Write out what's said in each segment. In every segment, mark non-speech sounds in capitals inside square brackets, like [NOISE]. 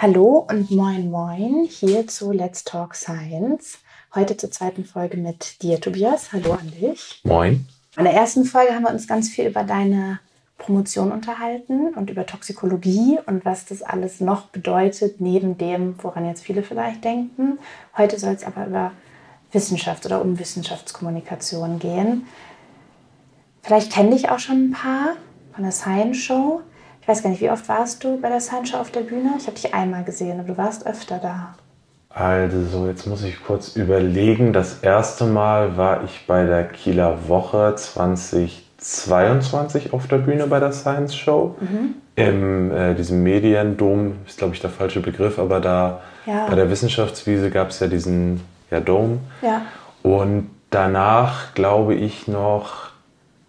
Hallo und moin moin hier zu Let's Talk Science. Heute zur zweiten Folge mit dir, Tobias. Hallo an dich. Moin. In der ersten Folge haben wir uns ganz viel über deine Promotion unterhalten und über Toxikologie und was das alles noch bedeutet, neben dem, woran jetzt viele vielleicht denken. Heute soll es aber über Wissenschaft oder um Wissenschaftskommunikation gehen. Vielleicht kenne ich auch schon ein paar von der Science Show. Ich weiß gar nicht, wie oft warst du bei der Science Show auf der Bühne? Ich habe dich einmal gesehen, aber du warst öfter da. Also, jetzt muss ich kurz überlegen. Das erste Mal war ich bei der Kieler Woche 2022 auf der Bühne bei der Science Show. Mhm. Im äh, diesem Mediendom ist, glaube ich, der falsche Begriff, aber da ja. bei der Wissenschaftswiese gab es ja diesen ja, Dom. Ja. Und danach, glaube ich, noch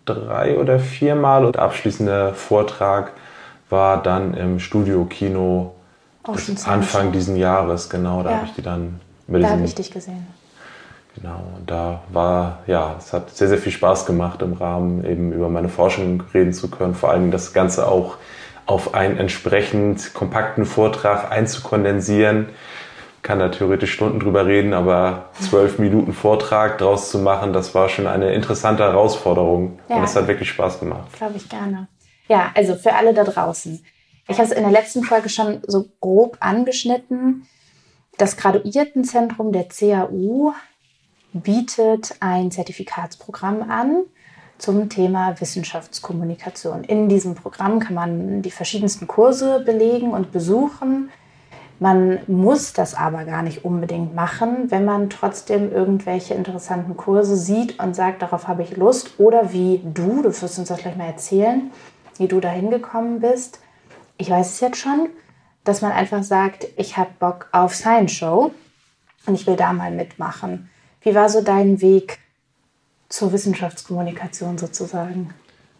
drei oder viermal und abschließender Vortrag war dann im Studio-Kino Anfang diesen Jahres, genau, da ja. habe ich die dann mit Da habe ich dich gesehen. Genau, und da war, ja, es hat sehr, sehr viel Spaß gemacht, im Rahmen eben über meine Forschung reden zu können, vor allem das Ganze auch auf einen entsprechend kompakten Vortrag einzukondensieren. Kann da theoretisch Stunden drüber reden, aber zwölf [LAUGHS] Minuten Vortrag draus zu machen, das war schon eine interessante Herausforderung. Ja. Und es hat wirklich Spaß gemacht. Glaube ich gerne. Ja, also für alle da draußen. Ich habe es in der letzten Folge schon so grob angeschnitten. Das Graduiertenzentrum der CAU bietet ein Zertifikatsprogramm an zum Thema Wissenschaftskommunikation. In diesem Programm kann man die verschiedensten Kurse belegen und besuchen. Man muss das aber gar nicht unbedingt machen, wenn man trotzdem irgendwelche interessanten Kurse sieht und sagt, darauf habe ich Lust. Oder wie du, du wirst uns das gleich mal erzählen, wie du da hingekommen bist. Ich weiß es jetzt schon, dass man einfach sagt, ich habe Bock auf Science Show und ich will da mal mitmachen. Wie war so dein Weg zur Wissenschaftskommunikation sozusagen?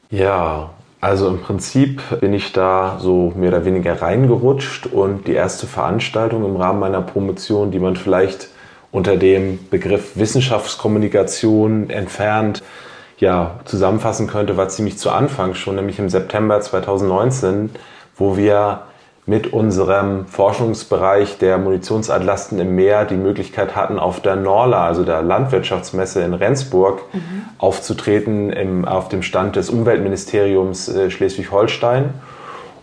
Ja, also im Prinzip bin ich da so mehr oder weniger reingerutscht und die erste Veranstaltung im Rahmen meiner Promotion, die man vielleicht unter dem Begriff Wissenschaftskommunikation entfernt ja, zusammenfassen könnte, war ziemlich zu Anfang schon, nämlich im September 2019, wo wir mit unserem Forschungsbereich der Munitionsadlasten im Meer die Möglichkeit hatten, auf der Norla, also der Landwirtschaftsmesse in Rendsburg, mhm. aufzutreten im, auf dem Stand des Umweltministeriums äh, Schleswig-Holstein.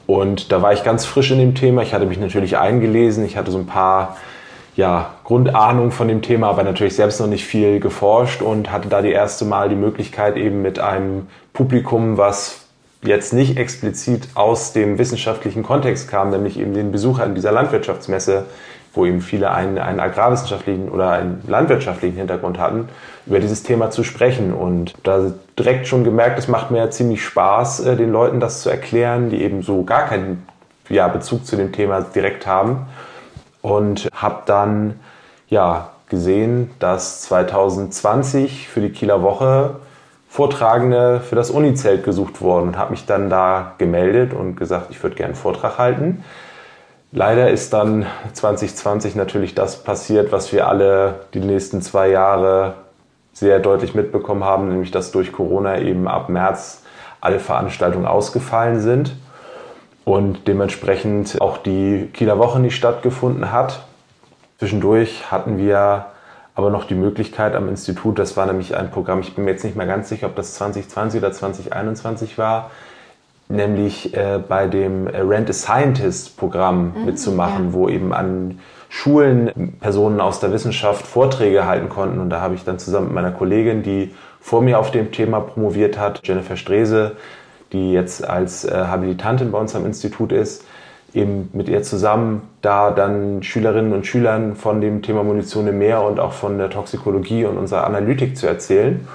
Und da war ich ganz frisch in dem Thema. Ich hatte mich natürlich eingelesen. Ich hatte so ein paar ja, Grundahnung von dem Thema, aber natürlich selbst noch nicht viel geforscht und hatte da die erste Mal die Möglichkeit eben mit einem Publikum, was jetzt nicht explizit aus dem wissenschaftlichen Kontext kam, nämlich eben den Besuchern dieser Landwirtschaftsmesse, wo eben viele einen, einen agrarwissenschaftlichen oder einen landwirtschaftlichen Hintergrund hatten, über dieses Thema zu sprechen. Und da direkt schon gemerkt, es macht mir ziemlich Spaß, äh, den Leuten das zu erklären, die eben so gar keinen ja, Bezug zu dem Thema direkt haben und habe dann ja gesehen, dass 2020 für die Kieler Woche Vortragende für das Unizelt gesucht wurden und habe mich dann da gemeldet und gesagt, ich würde gerne einen Vortrag halten. Leider ist dann 2020 natürlich das passiert, was wir alle die nächsten zwei Jahre sehr deutlich mitbekommen haben, nämlich dass durch Corona eben ab März alle Veranstaltungen ausgefallen sind und dementsprechend auch die Kieler Woche nicht stattgefunden hat. Zwischendurch hatten wir aber noch die Möglichkeit am Institut, das war nämlich ein Programm, ich bin mir jetzt nicht mehr ganz sicher, ob das 2020 oder 2021 war, nämlich äh, bei dem Rent a Scientist Programm mhm, mitzumachen, ja. wo eben an Schulen Personen aus der Wissenschaft Vorträge halten konnten. Und da habe ich dann zusammen mit meiner Kollegin, die vor mir auf dem Thema promoviert hat, Jennifer Strese, die jetzt als äh, Habilitantin bei uns am Institut ist, eben mit ihr zusammen da dann Schülerinnen und Schülern von dem Thema Munition im Meer und auch von der Toxikologie und unserer Analytik zu erzählen.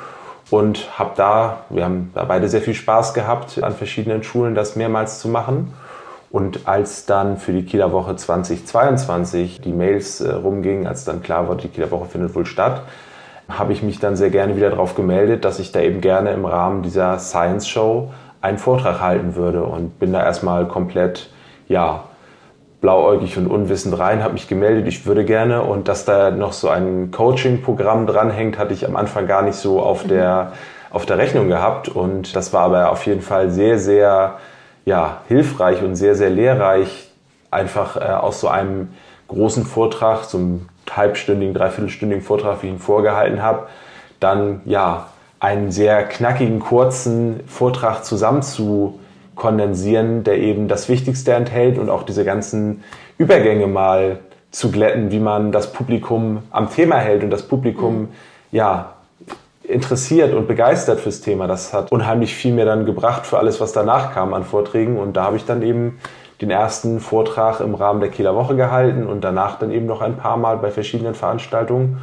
Und habe da, wir haben da beide sehr viel Spaß gehabt, an verschiedenen Schulen das mehrmals zu machen. Und als dann für die Kieler Woche 2022 die Mails äh, rumgingen, als dann klar wurde, die Kieler Woche findet wohl statt, habe ich mich dann sehr gerne wieder darauf gemeldet, dass ich da eben gerne im Rahmen dieser Science Show einen Vortrag halten würde und bin da erstmal komplett, ja, blauäugig und unwissend rein, habe mich gemeldet, ich würde gerne. Und dass da noch so ein Coaching-Programm dranhängt, hatte ich am Anfang gar nicht so auf der, auf der Rechnung gehabt. Und das war aber auf jeden Fall sehr, sehr ja, hilfreich und sehr, sehr lehrreich, einfach äh, aus so einem großen Vortrag, so einem halbstündigen, dreiviertelstündigen Vortrag, wie ich ihn vorgehalten habe, dann ja einen sehr knackigen, kurzen Vortrag zusammen zu kondensieren, der eben das Wichtigste enthält und auch diese ganzen Übergänge mal zu glätten, wie man das Publikum am Thema hält und das Publikum mhm. ja interessiert und begeistert fürs Thema. Das hat unheimlich viel mir dann gebracht für alles, was danach kam an Vorträgen. Und da habe ich dann eben den ersten Vortrag im Rahmen der Kieler Woche gehalten und danach dann eben noch ein paar Mal bei verschiedenen Veranstaltungen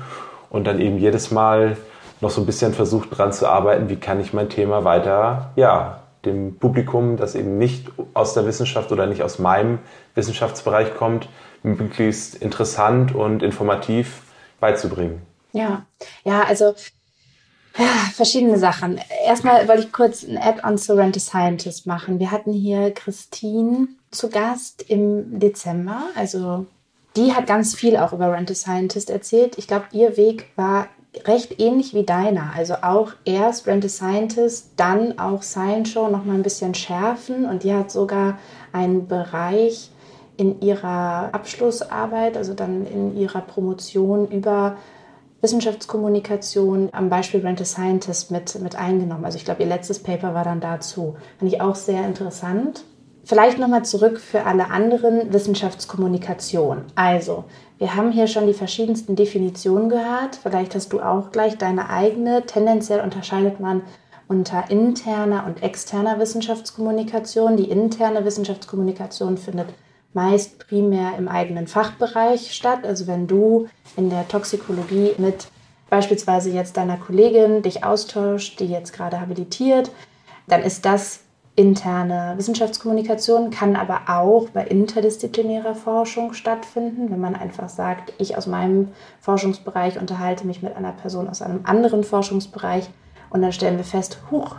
und dann eben jedes Mal noch so ein bisschen versucht dran zu arbeiten, wie kann ich mein Thema weiter, ja, dem Publikum, das eben nicht aus der Wissenschaft oder nicht aus meinem Wissenschaftsbereich kommt, möglichst interessant und informativ beizubringen. Ja, ja, also ja, verschiedene Sachen. Erstmal wollte ich kurz ein Add-on zu Rent a Scientist machen. Wir hatten hier Christine zu Gast im Dezember. Also die hat ganz viel auch über Rent a Scientist erzählt. Ich glaube, ihr Weg war recht ähnlich wie deiner. Also auch erst Rent a Scientist, dann auch Science Show noch mal ein bisschen schärfen. Und die hat sogar einen Bereich in ihrer Abschlussarbeit, also dann in ihrer Promotion über Wissenschaftskommunikation am Beispiel Rent a Scientist mit, mit eingenommen. Also ich glaube, ihr letztes Paper war dann dazu. Fand ich auch sehr interessant. Vielleicht nochmal zurück für alle anderen Wissenschaftskommunikation. Also, wir haben hier schon die verschiedensten Definitionen gehört. Vielleicht hast du auch gleich deine eigene. Tendenziell unterscheidet man unter interner und externer Wissenschaftskommunikation. Die interne Wissenschaftskommunikation findet meist primär im eigenen Fachbereich statt. Also wenn du in der Toxikologie mit beispielsweise jetzt deiner Kollegin dich austauscht, die jetzt gerade habilitiert, dann ist das interne Wissenschaftskommunikation, kann aber auch bei interdisziplinärer Forschung stattfinden, wenn man einfach sagt, ich aus meinem Forschungsbereich unterhalte mich mit einer Person aus einem anderen Forschungsbereich und dann stellen wir fest, huch,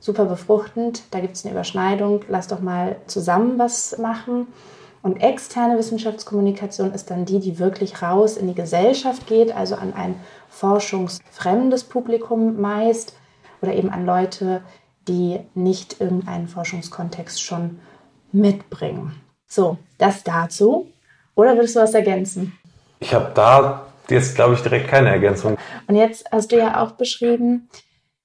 super befruchtend, da gibt es eine Überschneidung, lass doch mal zusammen was machen. Und externe Wissenschaftskommunikation ist dann die, die wirklich raus in die Gesellschaft geht, also an ein forschungsfremdes Publikum meist oder eben an Leute, die nicht irgendeinen Forschungskontext schon mitbringen. So, das dazu. Oder würdest du was ergänzen? Ich habe da jetzt, glaube ich, direkt keine Ergänzung. Und jetzt hast du ja auch beschrieben,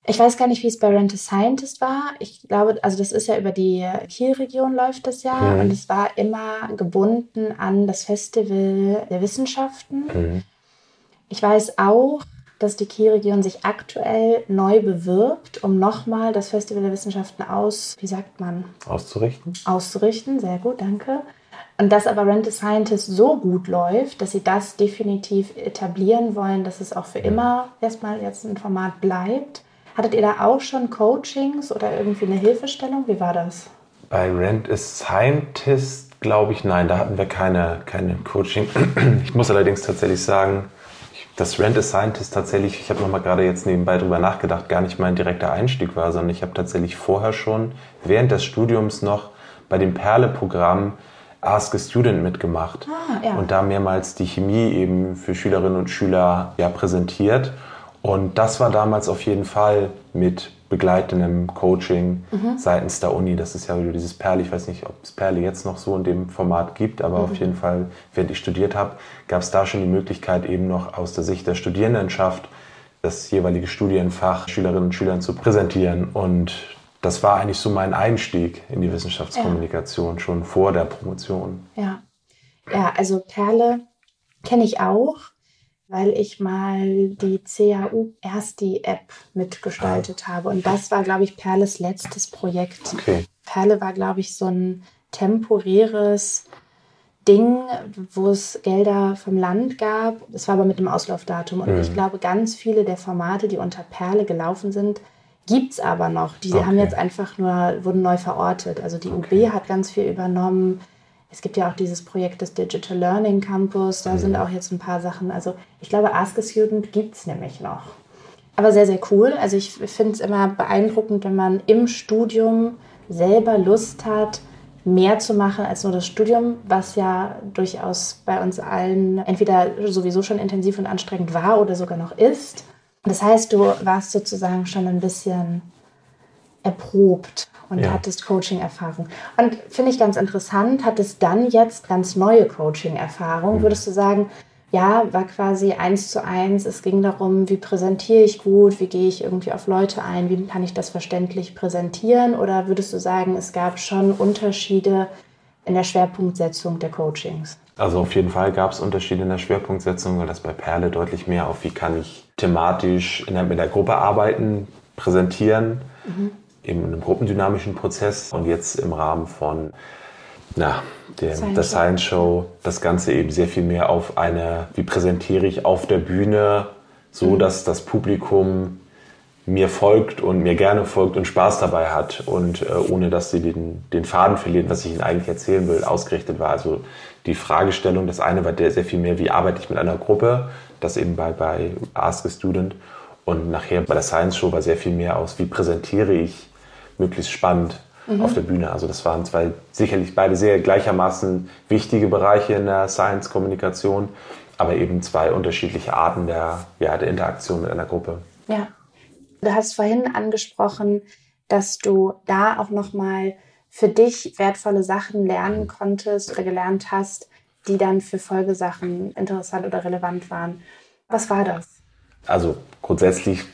ich weiß gar nicht, wie es bei Rent a Scientist war. Ich glaube, also das ist ja über die Kielregion läuft das ja mhm. und es war immer gebunden an das Festival der Wissenschaften. Mhm. Ich weiß auch, dass die Kielregion sich aktuell neu bewirbt, um nochmal das Festival der Wissenschaften aus, wie sagt man? Auszurichten. Auszurichten, sehr gut, danke. Und dass aber Rent a Scientist so gut läuft, dass sie das definitiv etablieren wollen, dass es auch für immer erstmal jetzt ein Format bleibt. Hattet ihr da auch schon Coachings oder irgendwie eine Hilfestellung? Wie war das? Bei Rent a Scientist glaube ich, nein, da hatten wir keine, keine Coaching. [CLEARS THROAT] Ich muss allerdings tatsächlich sagen, dass Rent a Scientist tatsächlich, ich habe nochmal gerade jetzt nebenbei drüber nachgedacht, gar nicht mein direkter Einstieg war, sondern ich habe tatsächlich vorher schon während des Studiums noch bei dem Perle-Programm Ask a Student mitgemacht ah, ja. und da mehrmals die Chemie eben für Schülerinnen und Schüler ja, präsentiert. Und das war damals auf jeden Fall mit begleitendem Coaching mhm. seitens der Uni. Das ist ja wieder dieses Perle. Ich weiß nicht, ob es Perle jetzt noch so in dem Format gibt, aber mhm. auf jeden Fall, während ich studiert habe, gab es da schon die Möglichkeit, eben noch aus der Sicht der Studierendenschaft das jeweilige Studienfach Schülerinnen und Schülern zu präsentieren. Und das war eigentlich so mein Einstieg in die Wissenschaftskommunikation, ja. schon vor der Promotion. Ja, ja also Perle kenne ich auch weil ich mal die CAU Ersti App mitgestaltet ah. habe. Und das war, glaube ich, Perles letztes Projekt. Okay. Perle war, glaube ich, so ein temporäres Ding, wo es Gelder vom Land gab. Es war aber mit einem Auslaufdatum. Und mhm. ich glaube, ganz viele der Formate, die unter Perle gelaufen sind, gibt es aber noch. Die okay. haben jetzt einfach nur, wurden neu verortet. Also die okay. UB hat ganz viel übernommen. Es gibt ja auch dieses Projekt des Digital Learning Campus, da mhm. sind auch jetzt ein paar Sachen. Also ich glaube, Ask a Student gibt es nämlich noch. Aber sehr, sehr cool. Also ich finde es immer beeindruckend, wenn man im Studium selber Lust hat, mehr zu machen als nur das Studium, was ja durchaus bei uns allen entweder sowieso schon intensiv und anstrengend war oder sogar noch ist. Das heißt, du warst sozusagen schon ein bisschen erprobt und ja. hattest Coaching-Erfahrung. Und finde ich ganz interessant, hattest dann jetzt ganz neue Coaching-Erfahrung. Mhm. Würdest du sagen, ja, war quasi eins zu eins. Es ging darum, wie präsentiere ich gut, wie gehe ich irgendwie auf Leute ein, wie kann ich das verständlich präsentieren? Oder würdest du sagen, es gab schon Unterschiede in der Schwerpunktsetzung der Coachings? Also auf jeden Fall gab es Unterschiede in der Schwerpunktsetzung, weil das bei Perle deutlich mehr auf, wie kann ich thematisch in der, mit der Gruppe arbeiten, präsentieren, mhm. In einem gruppendynamischen Prozess und jetzt im Rahmen von na, dem, Science der Science Show das Ganze eben sehr viel mehr auf eine, wie präsentiere ich auf der Bühne, so mhm. dass das Publikum mir folgt und mir gerne folgt und Spaß dabei hat und äh, ohne dass sie den, den Faden verlieren, was ich ihnen eigentlich erzählen will, ausgerichtet war. Also die Fragestellung, das eine war sehr viel mehr, wie arbeite ich mit einer Gruppe, das eben bei, bei Ask a Student und nachher bei der Science Show war sehr viel mehr aus, wie präsentiere ich möglichst spannend mhm. auf der Bühne. Also das waren zwei sicherlich beide sehr gleichermaßen wichtige Bereiche in der Science-Kommunikation, aber eben zwei unterschiedliche Arten der, ja, der Interaktion mit einer Gruppe. Ja. Du hast vorhin angesprochen, dass du da auch nochmal für dich wertvolle Sachen lernen konntest oder gelernt hast, die dann für Folgesachen interessant oder relevant waren. Was war das? Also grundsätzlich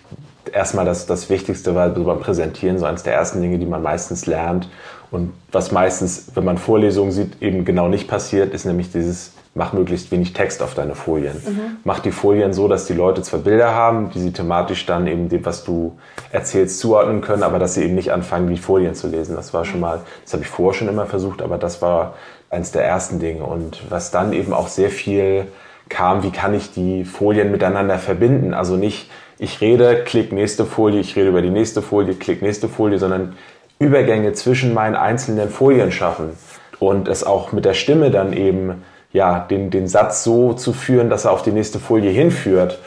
erstmal das, das Wichtigste war beim Präsentieren so eines der ersten Dinge, die man meistens lernt. Und was meistens, wenn man Vorlesungen sieht, eben genau nicht passiert, ist nämlich dieses, mach möglichst wenig Text auf deine Folien. Mhm. Mach die Folien so, dass die Leute zwar Bilder haben, die sie thematisch dann eben dem, was du erzählst, zuordnen können, aber dass sie eben nicht anfangen, die Folien zu lesen. Das war schon mal, das habe ich vorher schon immer versucht, aber das war eines der ersten Dinge. Und was dann eben auch sehr viel kam, wie kann ich die Folien miteinander verbinden? Also nicht, ich rede, klick nächste Folie, ich rede über die nächste Folie, klick nächste Folie, sondern Übergänge zwischen meinen einzelnen Folien schaffen und es auch mit der Stimme dann eben, ja, den, den Satz so zu führen, dass er auf die nächste Folie hinführt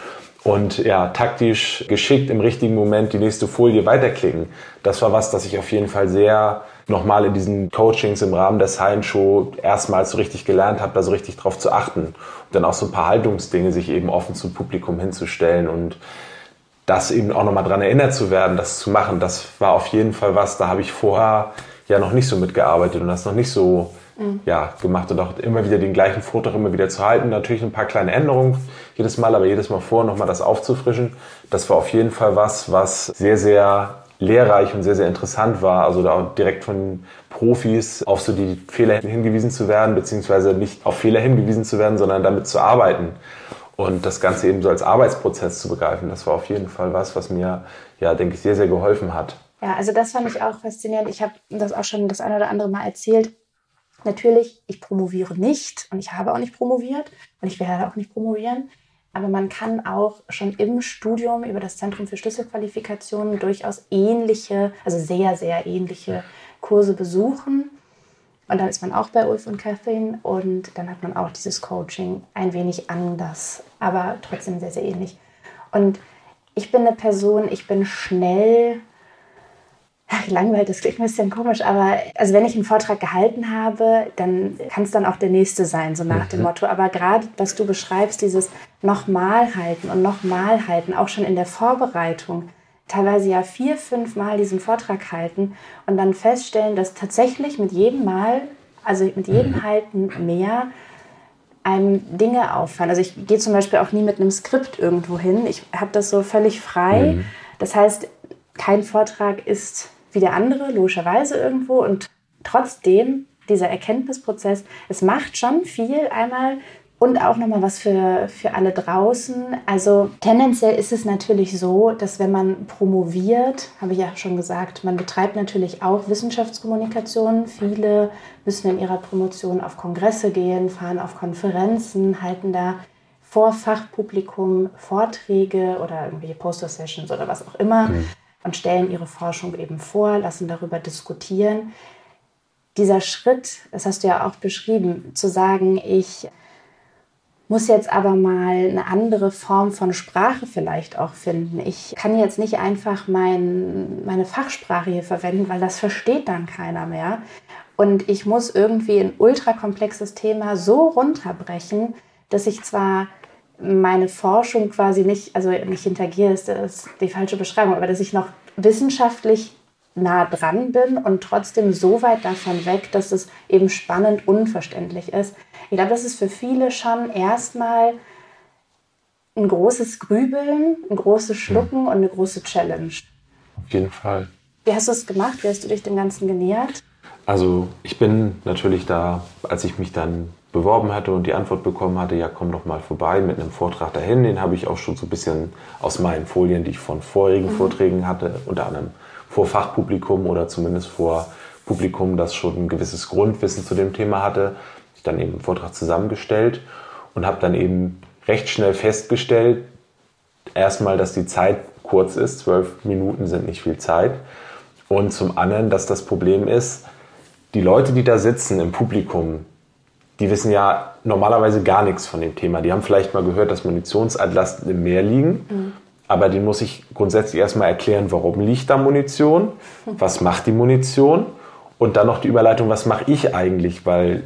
und ja, taktisch geschickt im richtigen Moment die nächste Folie weiterklicken. Das war was, das ich auf jeden Fall sehr nochmal in diesen Coachings im Rahmen der Science Show erstmals so richtig gelernt habe, da so richtig drauf zu achten. Und dann auch so ein paar Haltungsdinge, sich eben offen zum Publikum hinzustellen und das eben auch nochmal dran erinnert zu werden, das zu machen, das war auf jeden Fall was, da habe ich vorher ja noch nicht so mitgearbeitet und das noch nicht so mhm. ja, gemacht und auch immer wieder den gleichen Vortrag immer wieder zu halten. Natürlich ein paar kleine Änderungen jedes Mal, aber jedes Mal vor nochmal das aufzufrischen. Das war auf jeden Fall was, was sehr, sehr lehrreich und sehr, sehr interessant war. Also da auch direkt von Profis auf so die Fehler hingewiesen zu werden, beziehungsweise nicht auf Fehler hingewiesen zu werden, sondern damit zu arbeiten und das Ganze eben so als Arbeitsprozess zu begreifen, das war auf jeden Fall was, was mir, ja, denke ich, sehr, sehr geholfen hat. Ja, also das fand ich auch faszinierend. Ich habe das auch schon das eine oder andere Mal erzählt. Natürlich, ich promoviere nicht und ich habe auch nicht promoviert und ich werde auch nicht promovieren. Aber man kann auch schon im Studium über das Zentrum für Schlüsselqualifikationen durchaus ähnliche, also sehr, sehr ähnliche Kurse besuchen. Und dann ist man auch bei Ulf und Catherine und dann hat man auch dieses Coaching ein wenig anders, aber trotzdem sehr, sehr ähnlich. Und ich bin eine Person, ich bin schnell, [LAUGHS] ach, langweilig, das klingt ein bisschen komisch, aber also wenn ich einen Vortrag gehalten habe, dann kann es dann auch der nächste sein, so nach dem mhm. Motto. Aber gerade, was du beschreibst, dieses nochmal halten und nochmal halten, auch schon in der Vorbereitung, teilweise ja vier, fünf Mal diesen Vortrag halten und dann feststellen, dass tatsächlich mit jedem Mal, also mit jedem mhm. Halten mehr, einem Dinge auffallen. Also ich gehe zum Beispiel auch nie mit einem Skript irgendwo hin. Ich habe das so völlig frei. Mhm. Das heißt, kein Vortrag ist wie der andere, logischerweise irgendwo. Und trotzdem, dieser Erkenntnisprozess, es macht schon viel, einmal und auch nochmal was für, für alle draußen. Also tendenziell ist es natürlich so, dass wenn man promoviert, habe ich ja schon gesagt, man betreibt natürlich auch Wissenschaftskommunikation. Viele müssen in ihrer Promotion auf Kongresse gehen, fahren auf Konferenzen, halten da vor Fachpublikum Vorträge oder irgendwelche Poster-Sessions oder was auch immer mhm. und stellen ihre Forschung eben vor, lassen darüber diskutieren. Dieser Schritt, das hast du ja auch beschrieben, zu sagen, ich muss jetzt aber mal eine andere Form von Sprache vielleicht auch finden. Ich kann jetzt nicht einfach mein, meine Fachsprache hier verwenden, weil das versteht dann keiner mehr. Und ich muss irgendwie ein ultrakomplexes Thema so runterbrechen, dass ich zwar meine Forschung quasi nicht, also nicht hintergehe, ist, ist die falsche Beschreibung, aber dass ich noch wissenschaftlich nah dran bin und trotzdem so weit davon weg, dass es eben spannend unverständlich ist. Ich glaube, das ist für viele schon erstmal ein großes Grübeln, ein großes Schlucken und eine große Challenge. Auf jeden Fall. Wie hast du es gemacht? Wie hast du dich dem Ganzen genähert? Also ich bin natürlich da, als ich mich dann beworben hatte und die Antwort bekommen hatte, ja komm doch mal vorbei mit einem Vortrag dahin. Den habe ich auch schon so ein bisschen aus meinen Folien, die ich von vorigen mhm. Vorträgen hatte, unter anderem vor Fachpublikum oder zumindest vor Publikum, das schon ein gewisses Grundwissen zu dem Thema hatte, ich dann eben einen Vortrag zusammengestellt und habe dann eben recht schnell festgestellt, erstmal, dass die Zeit kurz ist, zwölf Minuten sind nicht viel Zeit und zum anderen, dass das Problem ist, die Leute, die da sitzen im Publikum, die wissen ja normalerweise gar nichts von dem Thema. Die haben vielleicht mal gehört, dass Munitionsaltlasten im Meer liegen. Mhm. Aber die muss ich grundsätzlich erstmal erklären, warum liegt da Munition, was macht die Munition und dann noch die Überleitung, was mache ich eigentlich, weil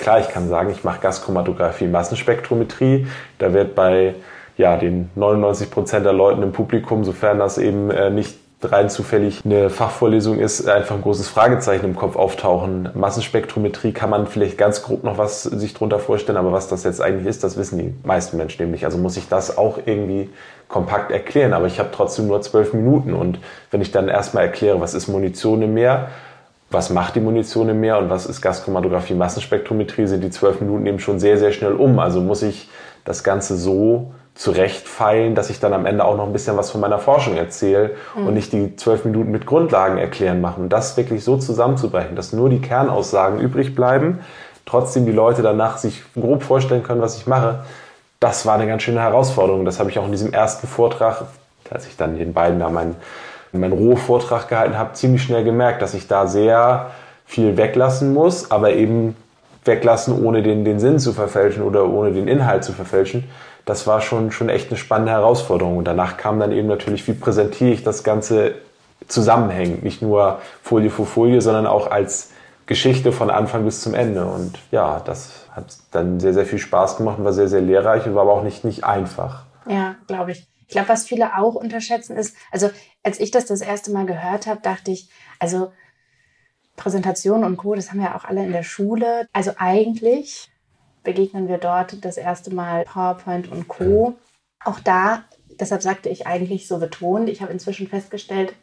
klar, ich kann sagen, ich mache Gaschromatographie, Massenspektrometrie, da wird bei ja, den 99 Prozent der Leuten im Publikum, sofern das eben äh, nicht rein zufällig eine Fachvorlesung ist, einfach ein großes Fragezeichen im Kopf auftauchen. Massenspektrometrie kann man vielleicht ganz grob noch was sich drunter vorstellen, aber was das jetzt eigentlich ist, das wissen die meisten Menschen nämlich. Also muss ich das auch irgendwie kompakt erklären, aber ich habe trotzdem nur zwölf Minuten und wenn ich dann erstmal erkläre, was ist Munition im Meer, was macht die Munition im Meer und was ist Gaschromatographie, Massenspektrometrie, sind die zwölf Minuten eben schon sehr, sehr schnell um. Also muss ich das Ganze so zurechtfeilen, dass ich dann am Ende auch noch ein bisschen was von meiner Forschung erzähle mhm. und nicht die zwölf Minuten mit Grundlagen erklären machen. Und das wirklich so zusammenzubrechen, dass nur die Kernaussagen übrig bleiben, trotzdem die Leute danach sich grob vorstellen können, was ich mache, das war eine ganz schöne Herausforderung. Das habe ich auch in diesem ersten Vortrag, als ich dann den beiden da meinen, meinen Rohvortrag gehalten habe, ziemlich schnell gemerkt, dass ich da sehr viel weglassen muss, aber eben weglassen, ohne den, den Sinn zu verfälschen oder ohne den Inhalt zu verfälschen das war schon, schon echt eine spannende Herausforderung. Und danach kam dann eben natürlich, wie präsentiere ich das Ganze zusammenhängend. Nicht nur Folie für Folie, sondern auch als Geschichte von Anfang bis zum Ende. Und ja, das hat dann sehr, sehr viel Spaß gemacht und war sehr, sehr lehrreich und war aber auch nicht, nicht einfach. Ja, glaube ich. Ich glaube, was viele auch unterschätzen ist, also als ich das das erste Mal gehört habe, dachte ich, also Präsentation und Co., das haben wir auch alle in der Schule. Also eigentlich begegnen wir dort das erste Mal PowerPoint und Co. Auch da, deshalb sagte ich eigentlich so betont, ich habe inzwischen festgestellt,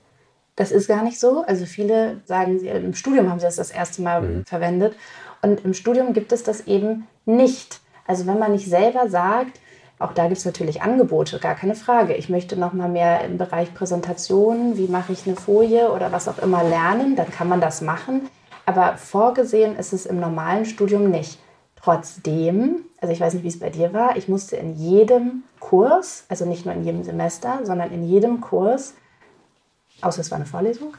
das ist gar nicht so. Also viele sagen, sie, im Studium haben sie das das erste Mal mhm. verwendet. Und im Studium gibt es das eben nicht. Also wenn man nicht selber sagt, auch da gibt es natürlich Angebote, gar keine Frage. Ich möchte noch mal mehr im Bereich Präsentation, wie mache ich eine Folie oder was auch immer lernen, dann kann man das machen. Aber vorgesehen ist es im normalen Studium nicht. Trotzdem, also ich weiß nicht, wie es bei dir war, ich musste in jedem Kurs, also nicht nur in jedem Semester, sondern in jedem Kurs, außer es war eine Vorlesung,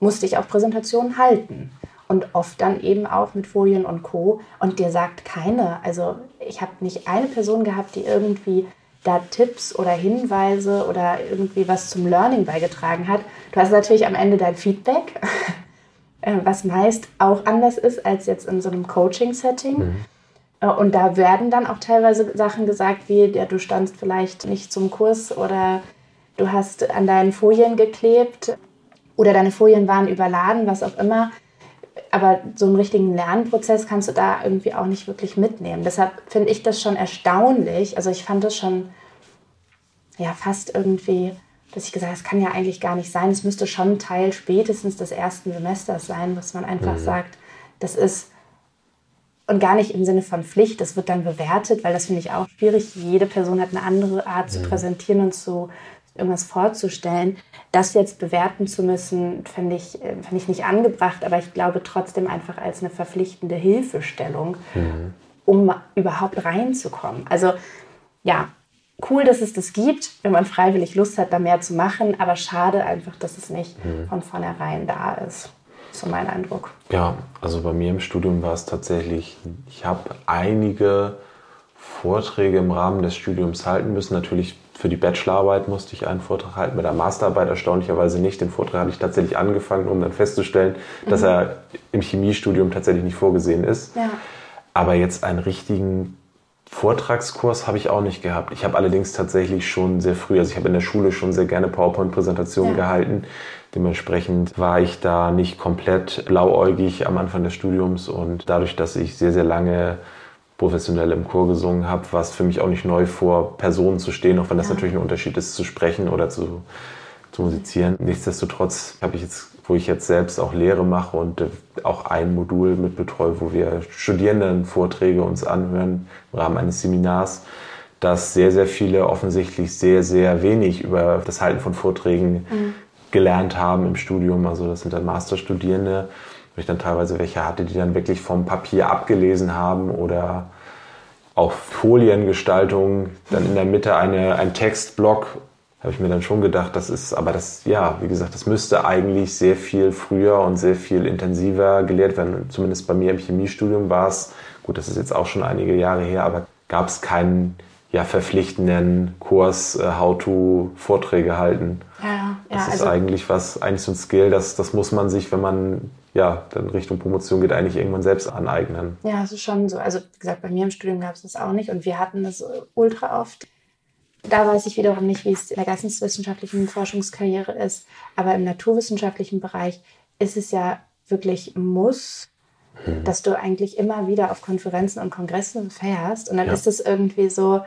musste ich auch Präsentationen halten. Und oft dann eben auch mit Folien und Co. Und dir sagt keine, also ich habe nicht eine Person gehabt, die irgendwie da Tipps oder Hinweise oder irgendwie was zum Learning beigetragen hat. Du hast natürlich am Ende dein Feedback, [LAUGHS] äh, was meist auch anders ist als jetzt in so einem Coaching-Setting. Mhm. Äh, und da werden dann auch teilweise Sachen gesagt, wie ja, du standst vielleicht nicht zum Kurs oder du hast an deinen Folien geklebt oder deine Folien waren überladen, was auch immer. Aber so einen richtigen Lernprozess kannst du da irgendwie auch nicht wirklich mitnehmen. Deshalb finde ich das schon erstaunlich. Also ich fand das schon ja fast irgendwie dass ich gesagt habe, es kann ja eigentlich gar nicht sein. Es müsste schon Teil spätestens des ersten Semesters sein, was man einfach mhm. sagt, das ist und gar nicht im Sinne von Pflicht, das wird dann bewertet, weil das finde ich auch schwierig. Jede Person hat eine andere Art mhm. zu präsentieren und zu irgendwas vorzustellen. Das jetzt bewerten zu müssen, finde ich, äh, find ich nicht angebracht, aber ich glaube trotzdem einfach als eine verpflichtende Hilfestellung, mhm. um überhaupt reinzukommen. Also ja, cool, dass es das gibt, wenn man freiwillig Lust hat, da mehr zu machen, aber schade einfach, dass es nicht mhm. von vornherein da ist. So mein Eindruck. Ja, also bei mir im Studium war es tatsächlich, ich habe einige Vorträge im Rahmen des Studiums halten müssen. Natürlich für die Bachelorarbeit musste ich einen Vortrag halten, bei der Masterarbeit erstaunlicherweise nicht. Den Vortrag hatte ich tatsächlich angefangen, um dann festzustellen, mhm. dass er im Chemiestudium tatsächlich nicht vorgesehen ist. Ja. Aber jetzt einen richtigen Vortragskurs habe ich auch nicht gehabt. Ich habe allerdings tatsächlich schon sehr früh, also ich habe in der Schule schon sehr gerne PowerPoint-Präsentationen ja. gehalten. Dementsprechend war ich da nicht komplett blauäugig am Anfang des Studiums und dadurch, dass ich sehr, sehr lange professionell im Chor gesungen habe, war es für mich auch nicht neu, vor Personen zu stehen, auch wenn das ja. natürlich ein Unterschied ist, zu sprechen oder zu, zu musizieren. Nichtsdestotrotz habe ich jetzt, wo ich jetzt selbst auch Lehre mache und äh, auch ein Modul mit betreue, wo wir Studierenden Vorträge uns anhören im Rahmen eines Seminars, dass sehr, sehr viele offensichtlich sehr, sehr wenig über das Halten von Vorträgen mhm. gelernt haben im Studium. Also das sind dann Masterstudierende wo ich dann teilweise welche hatte, die dann wirklich vom Papier abgelesen haben oder auch Foliengestaltung, dann in der Mitte eine, ein Textblock, habe ich mir dann schon gedacht, das ist, aber das, ja, wie gesagt, das müsste eigentlich sehr viel früher und sehr viel intensiver gelehrt werden. Zumindest bei mir im Chemiestudium war es, gut, das ist jetzt auch schon einige Jahre her, aber gab es keinen ja, verpflichtenden Kurs, äh, How-to-Vorträge halten. Ja, ja, das ist also eigentlich was, eigentlich so ein Skill, das, das muss man sich, wenn man ja, dann Richtung Promotion geht, eigentlich irgendwann selbst aneignen. Ja, es ist schon so. Also, wie gesagt, bei mir im Studium gab es das auch nicht und wir hatten das ultra oft. Da weiß ich wiederum nicht, wie es in der geisteswissenschaftlichen Forschungskarriere ist, aber im naturwissenschaftlichen Bereich ist es ja wirklich Muss, hm. dass du eigentlich immer wieder auf Konferenzen und Kongressen fährst und dann ja. ist es irgendwie so,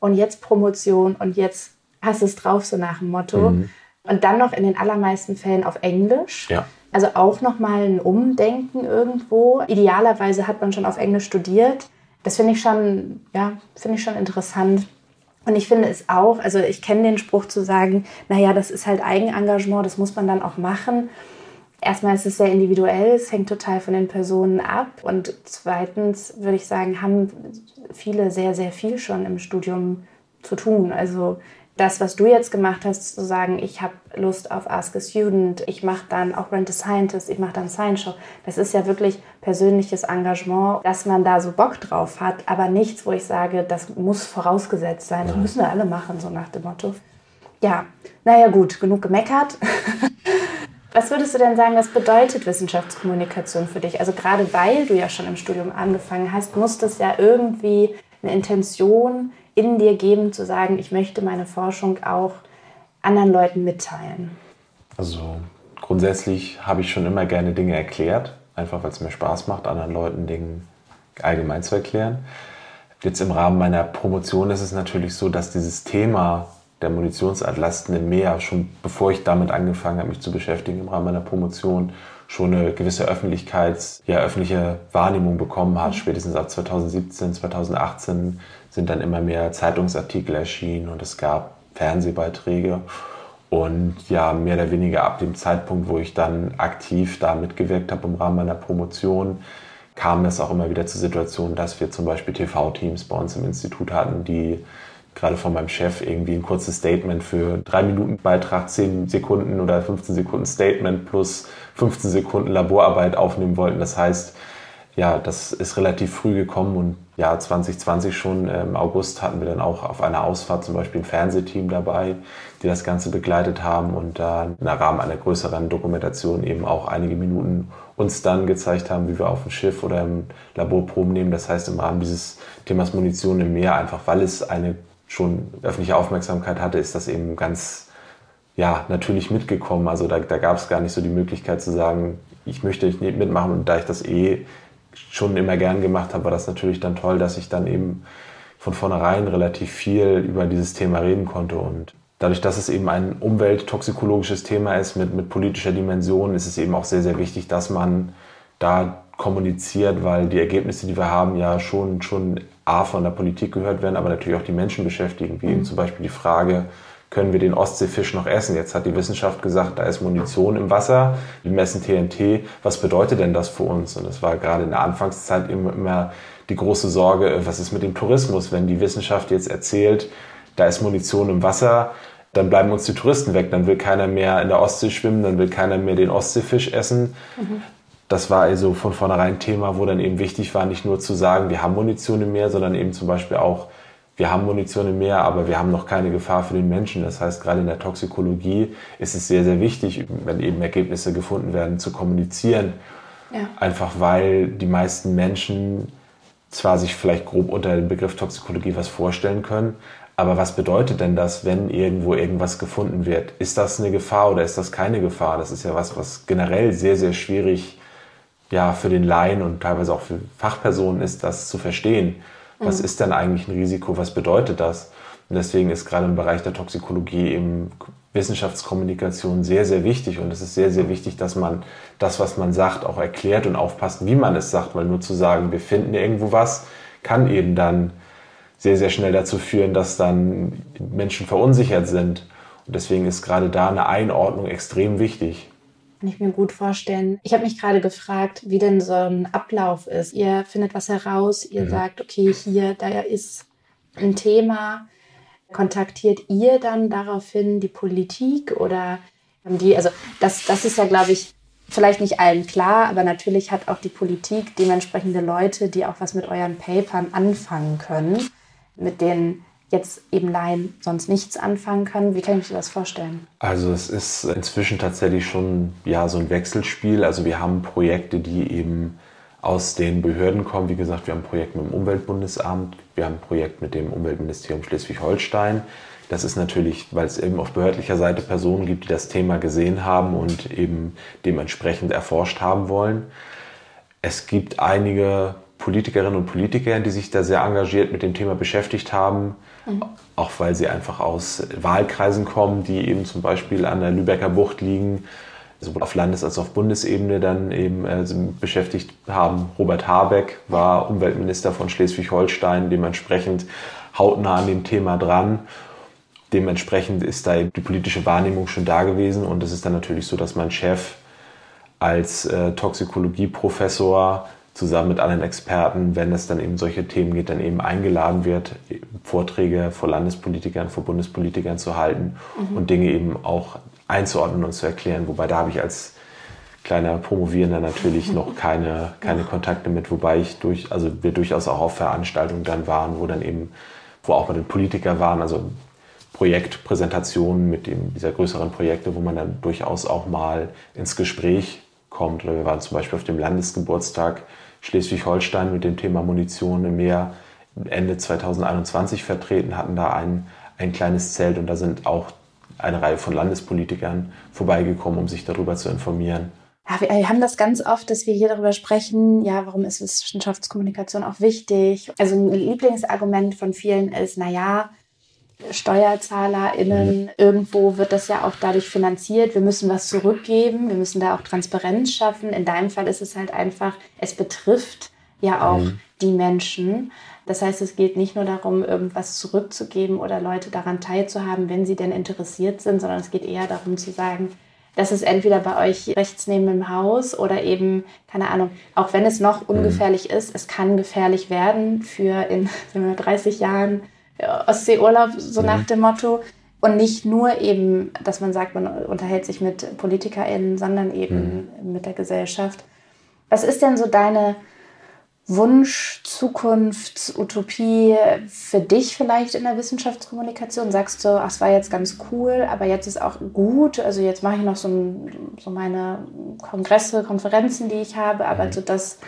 und jetzt Promotion und jetzt hast du es drauf, so nach dem Motto. Mhm. Und dann noch in den allermeisten Fällen auf Englisch. Ja. Also auch nochmal ein Umdenken irgendwo. Idealerweise hat man schon auf Englisch studiert. Das finde ich schon, ja, finde ich schon interessant. Und ich finde es auch, also ich kenne den Spruch zu sagen, naja, das ist halt Eigenengagement, das muss man dann auch machen. Erstmal ist es sehr individuell, es hängt total von den Personen ab. Und zweitens würde ich sagen, haben viele sehr, sehr viel schon im Studium zu tun. Also das, was du jetzt gemacht hast, zu sagen, ich habe Lust auf Ask a Student, ich mache dann auch Rent a Scientist, ich mache dann Science Show, das ist ja wirklich persönliches Engagement, dass man da so Bock drauf hat, aber nichts, wo ich sage, das muss vorausgesetzt sein, das müssen wir alle machen, so nach dem Motto. Ja, naja gut, genug gemeckert. [LAUGHS] Was würdest du denn sagen, was bedeutet Wissenschaftskommunikation für dich? Also gerade weil du ja schon im Studium angefangen hast, muss das ja irgendwie eine Intention in dir geben, zu sagen, ich möchte meine Forschung auch anderen Leuten mitteilen? Also grundsätzlich habe ich schon immer gerne Dinge erklärt, einfach weil es mir Spaß macht, anderen Leuten Dinge allgemein zu erklären. Jetzt im Rahmen meiner Promotion ist es natürlich so, dass dieses Thema der Munitionsatlasten im Meer, schon bevor ich damit angefangen habe, mich zu beschäftigen im Rahmen meiner Promotion, schon eine gewisse Öffentlichkeits-, ja, öffentliche Wahrnehmung bekommen hat. Spätestens ab 2017, 2018 sind dann immer mehr Zeitungsartikel erschienen und es gab Fernsehbeiträge. Und ja, mehr oder weniger ab dem Zeitpunkt, wo ich dann aktiv da mitgewirkt habe im Rahmen meiner Promotion, kam es auch immer wieder zu Situationen, dass wir zum Beispiel TV-Teams bei uns im Institut hatten, die gerade von meinem Chef irgendwie ein kurzes Statement für drei Minuten Beitrag, zehn Sekunden oder 15 Sekunden Statement plus 15 Sekunden Laborarbeit aufnehmen wollten. Das heißt, ja, das ist relativ früh gekommen und ja, 2020 schon im August hatten wir dann auch auf einer Ausfahrt zum Beispiel ein Fernsehteam dabei, die das Ganze begleitet haben und da im Rahmen einer größeren Dokumentation eben auch einige Minuten uns dann gezeigt haben, wie wir auf dem Schiff oder im Labor Proben nehmen. Das heißt im Rahmen dieses Themas Munition im Meer, einfach weil es eine schon öffentliche Aufmerksamkeit hatte, ist das eben ganz ja, natürlich mitgekommen. Also da, da gab es gar nicht so die Möglichkeit zu sagen, ich möchte nicht mitmachen und da ich das eh schon immer gern gemacht habe, war das natürlich dann toll, dass ich dann eben von vornherein relativ viel über dieses Thema reden konnte. Und dadurch, dass es eben ein umwelttoxikologisches Thema ist mit, mit politischer Dimension, ist es eben auch sehr, sehr wichtig, dass man da kommuniziert, weil die Ergebnisse, die wir haben, ja schon, schon A von der Politik gehört werden, aber natürlich auch die Menschen beschäftigen, wie mhm. eben zum Beispiel die Frage, können wir den Ostseefisch noch essen? Jetzt hat die Wissenschaft gesagt, da ist Munition im Wasser, wir messen TNT. Was bedeutet denn das für uns? Und das war gerade in der Anfangszeit immer, immer die große Sorge, was ist mit dem Tourismus? Wenn die Wissenschaft jetzt erzählt, da ist Munition im Wasser, dann bleiben uns die Touristen weg. Dann will keiner mehr in der Ostsee schwimmen, dann will keiner mehr den Ostseefisch essen. Mhm. Das war also von vornherein Thema, wo dann eben wichtig war, nicht nur zu sagen, wir haben Munition im Meer, sondern eben zum Beispiel auch, wir haben Munition im Meer, aber wir haben noch keine Gefahr für den Menschen. Das heißt, gerade in der Toxikologie ist es sehr, sehr wichtig, wenn eben Ergebnisse gefunden werden, zu kommunizieren. Ja. Einfach weil die meisten Menschen zwar sich vielleicht grob unter dem Begriff Toxikologie was vorstellen können, aber was bedeutet denn das, wenn irgendwo irgendwas gefunden wird? Ist das eine Gefahr oder ist das keine Gefahr? Das ist ja was, was generell sehr, sehr schwierig ja, für den Laien und teilweise auch für Fachpersonen ist, das zu verstehen. Was mhm. ist denn eigentlich ein Risiko? Was bedeutet das? Und deswegen ist gerade im Bereich der Toxikologie eben Wissenschaftskommunikation sehr, sehr wichtig. Und es ist sehr, sehr wichtig, dass man das, was man sagt, auch erklärt und aufpasst, wie man es sagt. Weil nur zu sagen, wir finden irgendwo was, kann eben dann sehr, sehr schnell dazu führen, dass dann Menschen verunsichert sind. Und deswegen ist gerade da eine Einordnung extrem wichtig. Kann ich mir gut vorstellen. Ich habe mich gerade gefragt, wie denn so ein Ablauf ist. Ihr findet was heraus, ihr mhm. sagt, okay, hier, da ist ein Thema. Kontaktiert ihr dann daraufhin die Politik oder die, also das, das ist ja, glaube ich, vielleicht nicht allen klar, aber natürlich hat auch die Politik dementsprechende Leute, die auch was mit euren Papern anfangen können mit denen jetzt eben Laien sonst nichts anfangen können. Wie kann ich mir das vorstellen? Also es ist inzwischen tatsächlich schon ja so ein Wechselspiel. Also wir haben Projekte, die eben aus den Behörden kommen. Wie gesagt, wir haben ein Projekt mit dem Umweltbundesamt, wir haben ein Projekt mit dem Umweltministerium Schleswig-Holstein. Das ist natürlich, weil es eben auf behördlicher Seite Personen gibt, die das Thema gesehen haben und eben dementsprechend erforscht haben wollen. Es gibt einige Politikerinnen und Politiker, die sich da sehr engagiert mit dem Thema beschäftigt haben, mhm. auch weil sie einfach aus Wahlkreisen kommen, die eben zum Beispiel an der Lübecker Bucht liegen, sowohl auf Landes- als auch auf Bundesebene dann eben äh, beschäftigt haben. Robert Habeck war Umweltminister von Schleswig-Holstein, dementsprechend hautnah an dem Thema dran. Dementsprechend ist da die politische Wahrnehmung schon da gewesen und es ist dann natürlich so, dass mein Chef als äh, Toxikologieprofessor zusammen mit anderen Experten, wenn es dann eben solche Themen geht, dann eben eingeladen wird, Vorträge vor Landespolitikern, vor Bundespolitikern zu halten mhm. und Dinge eben auch einzuordnen und zu erklären. Wobei da habe ich als kleiner Promovierender natürlich noch [LAUGHS] keine, keine ja. Kontakte mit, wobei ich durch, also wir durchaus auch auf Veranstaltungen dann waren, wo dann eben, wo auch mal Politiker waren, also Projektpräsentationen mit dem, dieser größeren Projekte, wo man dann durchaus auch mal ins Gespräch kommt. Oder wir waren zum Beispiel auf dem Landesgeburtstag Schleswig-Holstein mit dem Thema Munition im Meer Ende 2021 vertreten, hatten da ein, ein kleines Zelt und da sind auch eine Reihe von Landespolitikern vorbeigekommen, um sich darüber zu informieren. Ja, wir haben das ganz oft, dass wir hier darüber sprechen, ja, warum ist Wissenschaftskommunikation auch wichtig? Also ein Lieblingsargument von vielen ist, na ja, SteuerzahlerInnen, mhm. irgendwo wird das ja auch dadurch finanziert. Wir müssen was zurückgeben, wir müssen da auch Transparenz schaffen. In deinem Fall ist es halt einfach, es betrifft ja auch mhm. die Menschen. Das heißt, es geht nicht nur darum, irgendwas zurückzugeben oder Leute daran teilzuhaben, wenn sie denn interessiert sind, sondern es geht eher darum zu sagen, das ist entweder bei euch rechts neben dem Haus oder eben, keine Ahnung, auch wenn es noch mhm. ungefährlich ist, es kann gefährlich werden für in [LAUGHS] 30 Jahren Ostseeurlaub, so mhm. nach dem Motto. Und nicht nur eben, dass man sagt, man unterhält sich mit PolitikerInnen, sondern eben mhm. mit der Gesellschaft. Was ist denn so deine Wunsch, Zukunft, Utopie für dich vielleicht in der Wissenschaftskommunikation? Sagst du, ach, es war jetzt ganz cool, aber jetzt ist auch gut. Also jetzt mache ich noch so, so meine Kongresse, Konferenzen, die ich habe, aber mhm. so das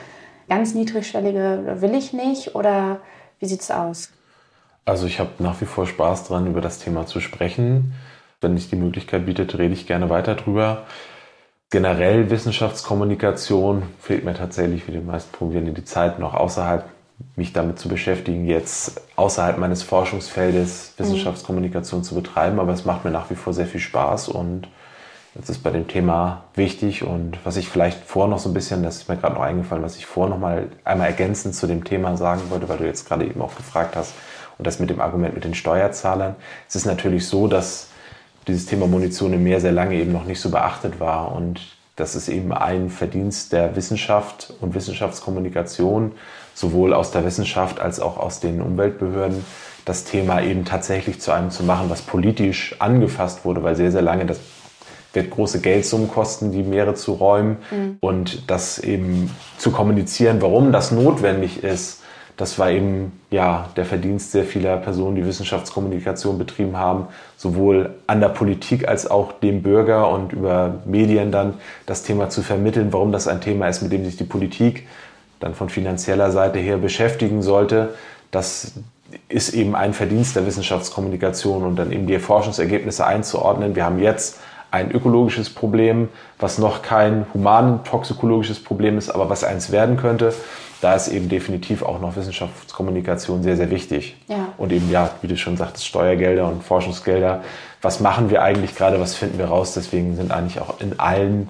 ganz niedrigschwellige will ich nicht. Oder wie sieht es aus? Also ich habe nach wie vor Spaß dran, über das Thema zu sprechen. Wenn sich die Möglichkeit bietet, rede ich gerne weiter drüber. Generell Wissenschaftskommunikation fehlt mir tatsächlich für die meisten Probierenden die Zeit, noch außerhalb mich damit zu beschäftigen, jetzt außerhalb meines Forschungsfeldes Wissenschaftskommunikation mhm. zu betreiben. Aber es macht mir nach wie vor sehr viel Spaß und das ist bei dem Thema wichtig. Und was ich vielleicht vor noch so ein bisschen, das ist mir gerade noch eingefallen, was ich vor noch mal einmal ergänzend zu dem Thema sagen wollte, weil du jetzt gerade eben auch gefragt hast, und das mit dem Argument mit den Steuerzahlern. Es ist natürlich so, dass dieses Thema Munition im Meer sehr lange eben noch nicht so beachtet war. Und das ist eben ein Verdienst der Wissenschaft und Wissenschaftskommunikation, sowohl aus der Wissenschaft als auch aus den Umweltbehörden, das Thema eben tatsächlich zu einem zu machen, was politisch angefasst wurde, weil sehr, sehr lange das wird große Geldsummen kosten, die Meere zu räumen mhm. und das eben zu kommunizieren, warum das notwendig ist, das war eben ja der Verdienst sehr vieler Personen, die Wissenschaftskommunikation betrieben haben, sowohl an der Politik als auch dem Bürger und über Medien dann das Thema zu vermitteln, warum das ein Thema ist, mit dem sich die Politik dann von finanzieller Seite her beschäftigen sollte. Das ist eben ein Verdienst der Wissenschaftskommunikation und dann eben die Forschungsergebnisse einzuordnen. Wir haben jetzt ein ökologisches Problem, was noch kein human-toxikologisches Problem ist, aber was eins werden könnte. Da ist eben definitiv auch noch Wissenschaftskommunikation sehr, sehr wichtig. Ja. Und eben, ja, wie du schon sagtest, Steuergelder und Forschungsgelder. Was machen wir eigentlich gerade? Was finden wir raus? Deswegen sind eigentlich auch in allen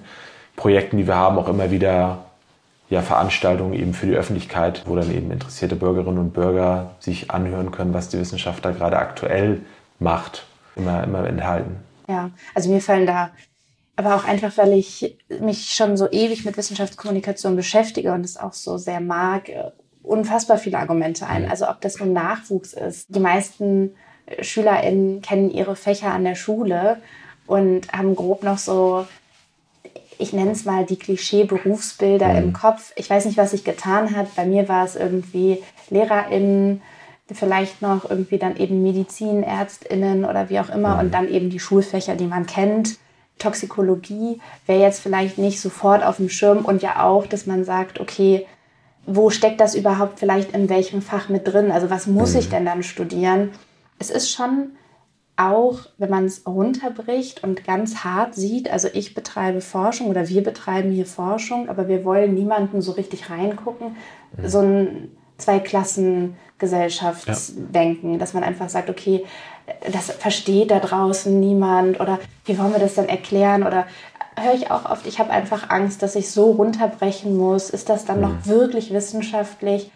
Projekten, die wir haben, auch immer wieder ja, Veranstaltungen eben für die Öffentlichkeit, wo dann eben interessierte Bürgerinnen und Bürger sich anhören können, was die Wissenschaft da gerade aktuell macht, immer, immer enthalten. Ja, also mir fallen da aber auch einfach, weil ich mich schon so ewig mit Wissenschaftskommunikation beschäftige und es auch so sehr mag, äh, unfassbar viele Argumente ein. Mhm. Also ob das nun Nachwuchs ist. Die meisten SchülerInnen kennen ihre Fächer an der Schule und haben grob noch so ich nenne es mal die Klischee-Berufsbilder mhm. im Kopf. Ich weiß nicht, was sich getan hat. Bei mir war es irgendwie LehrerInnen, vielleicht noch irgendwie dann eben Medizin, ÄrztInnen oder wie auch immer mhm. und dann eben die Schulfächer, die man kennt. Toxikologie wäre jetzt vielleicht nicht sofort auf dem Schirm und ja auch, dass man sagt, okay, wo steckt das überhaupt vielleicht in welchem Fach mit drin? Also was muss mhm. ich denn dann studieren? Es ist schon auch, wenn man es runterbricht und ganz hart sieht, also ich betreibe Forschung oder wir betreiben hier Forschung, aber wir wollen niemanden so richtig reingucken, mhm. so ein Zweiklassengesellschaftsdenken, ja. dass man einfach sagt, okay, das versteht da draußen niemand oder wie wollen wir das denn erklären oder höre ich auch oft, ich habe einfach Angst, dass ich so runterbrechen muss. Ist das dann mhm. noch wirklich wissenschaftlich?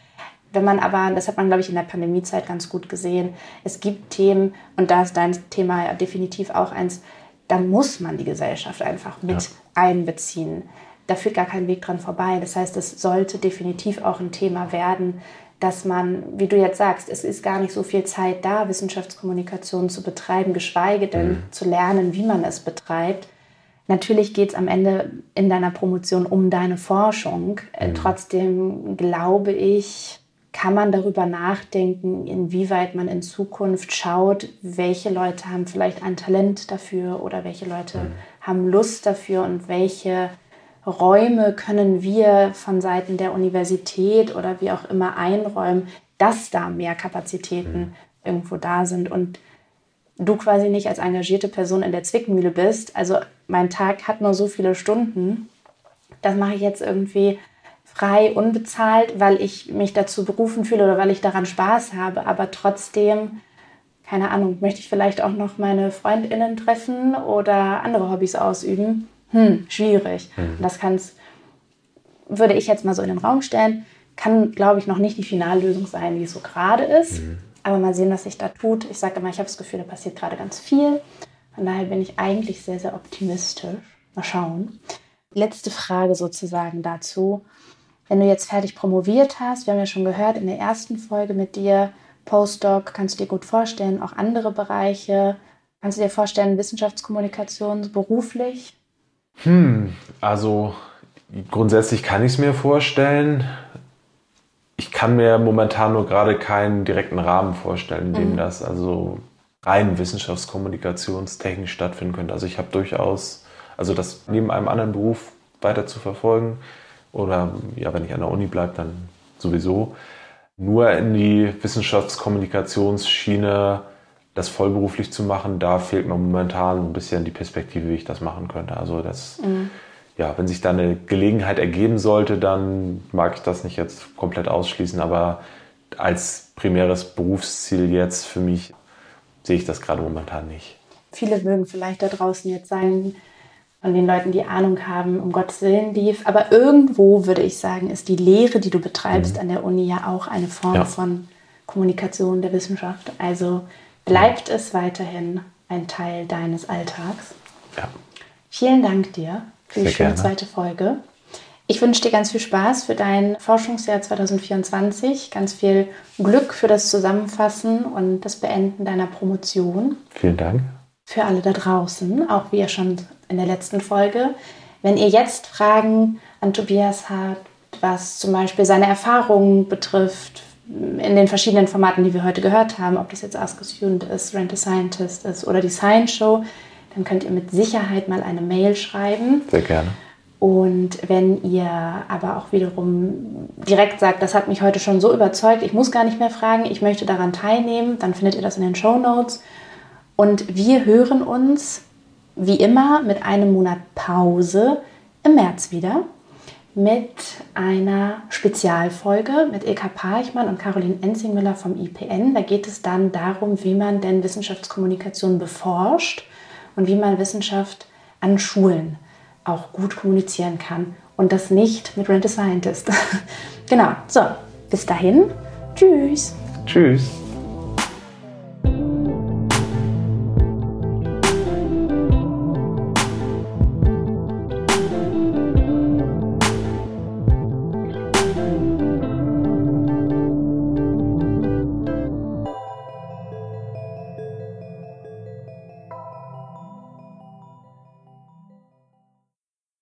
Wenn man aber, das hat man, glaube ich, in der Pandemiezeit ganz gut gesehen, es gibt Themen, und da ist dein Thema ja definitiv auch eins, da muss man die Gesellschaft einfach mit ja. einbeziehen. Da führt gar kein Weg dran vorbei. Das heißt, es sollte definitiv auch ein Thema werden, dass man, wie du jetzt sagst, es ist gar nicht so viel Zeit da, Wissenschaftskommunikation zu betreiben, geschweige denn mhm. zu lernen, wie man es betreibt. Natürlich geht es am Ende in deiner Promotion um deine Forschung. Mhm. Trotzdem glaube ich, kann man darüber nachdenken, inwieweit man in Zukunft schaut, welche Leute haben vielleicht ein Talent dafür oder welche Leute mhm. haben Lust dafür und welche Räume können wir von Seiten der Universität oder wie auch immer einräumen, dass da mehr Kapazitäten mhm. irgendwo da sind und du quasi nicht als engagierte Person in der Zwickmühle bist. Also mein Tag hat nur so viele Stunden. Das mache ich jetzt irgendwie frei, unbezahlt, weil ich mich dazu berufen fühle oder weil ich daran Spaß habe. Aber trotzdem, keine Ahnung, möchte ich vielleicht auch noch meine Freundinnen treffen oder andere Hobbys ausüben. Hm, schwierig. Mhm. Das kann's, würde ich jetzt mal so in den Raum stellen. Kann, glaube ich, noch nicht die Finallösung sein, wie es so gerade ist. Mhm. Aber mal sehen, was sich da tut. Ich sage immer, ich habe das Gefühl, da passiert gerade ganz viel. Von daher bin ich eigentlich sehr, sehr optimistisch. Mal schauen. Letzte Frage sozusagen dazu. Wenn du jetzt fertig promoviert hast, wir haben ja schon gehört in der ersten Folge mit dir, Postdoc, kannst du dir gut vorstellen, auch andere Bereiche. Kannst du dir vorstellen, Wissenschaftskommunikation beruflich? Hm, also grundsätzlich kann ich es mir vorstellen. Ich kann mir momentan nur gerade keinen direkten Rahmen vorstellen, in dem mhm. das also rein wissenschaftskommunikationstechnisch stattfinden könnte. Also ich habe durchaus, also das neben einem anderen Beruf weiter zu verfolgen, oder ja, wenn ich an der Uni bleibe, dann sowieso. Nur in die Wissenschaftskommunikationsschiene das vollberuflich zu machen, da fehlt mir momentan ein bisschen die Perspektive, wie ich das machen könnte. Also das, mhm. ja, wenn sich da eine Gelegenheit ergeben sollte, dann mag ich das nicht jetzt komplett ausschließen, aber als primäres Berufsziel jetzt für mich sehe ich das gerade momentan nicht. Viele mögen vielleicht da draußen jetzt sagen, von den Leuten, die Ahnung haben, um Gottes Willen lief. Aber irgendwo würde ich sagen, ist die Lehre, die du betreibst mhm. an der Uni, ja auch eine Form ja. von Kommunikation der Wissenschaft. Also bleibt ja. es weiterhin ein Teil deines Alltags. Ja. Vielen Dank dir für Sehr die schöne gerne. zweite Folge. Ich wünsche dir ganz viel Spaß für dein Forschungsjahr 2024, ganz viel Glück für das Zusammenfassen und das Beenden deiner Promotion. Vielen Dank. Für alle da draußen, auch wie ihr schon in der letzten Folge. Wenn ihr jetzt Fragen an Tobias habt, was zum Beispiel seine Erfahrungen betrifft, in den verschiedenen Formaten, die wir heute gehört haben, ob das jetzt Ask a Student ist, Rent a Scientist ist oder die Science Show, dann könnt ihr mit Sicherheit mal eine Mail schreiben. Sehr gerne. Und wenn ihr aber auch wiederum direkt sagt, das hat mich heute schon so überzeugt, ich muss gar nicht mehr fragen, ich möchte daran teilnehmen, dann findet ihr das in den Show Notes. Und wir hören uns wie immer mit einem Monat Pause im März wieder mit einer Spezialfolge mit Ilka Parchmann und Caroline Enzingmüller vom IPN. Da geht es dann darum, wie man denn Wissenschaftskommunikation beforscht und wie man Wissenschaft an Schulen auch gut kommunizieren kann und das nicht mit Rent a Scientist. [LAUGHS] genau, so, bis dahin, tschüss. Tschüss.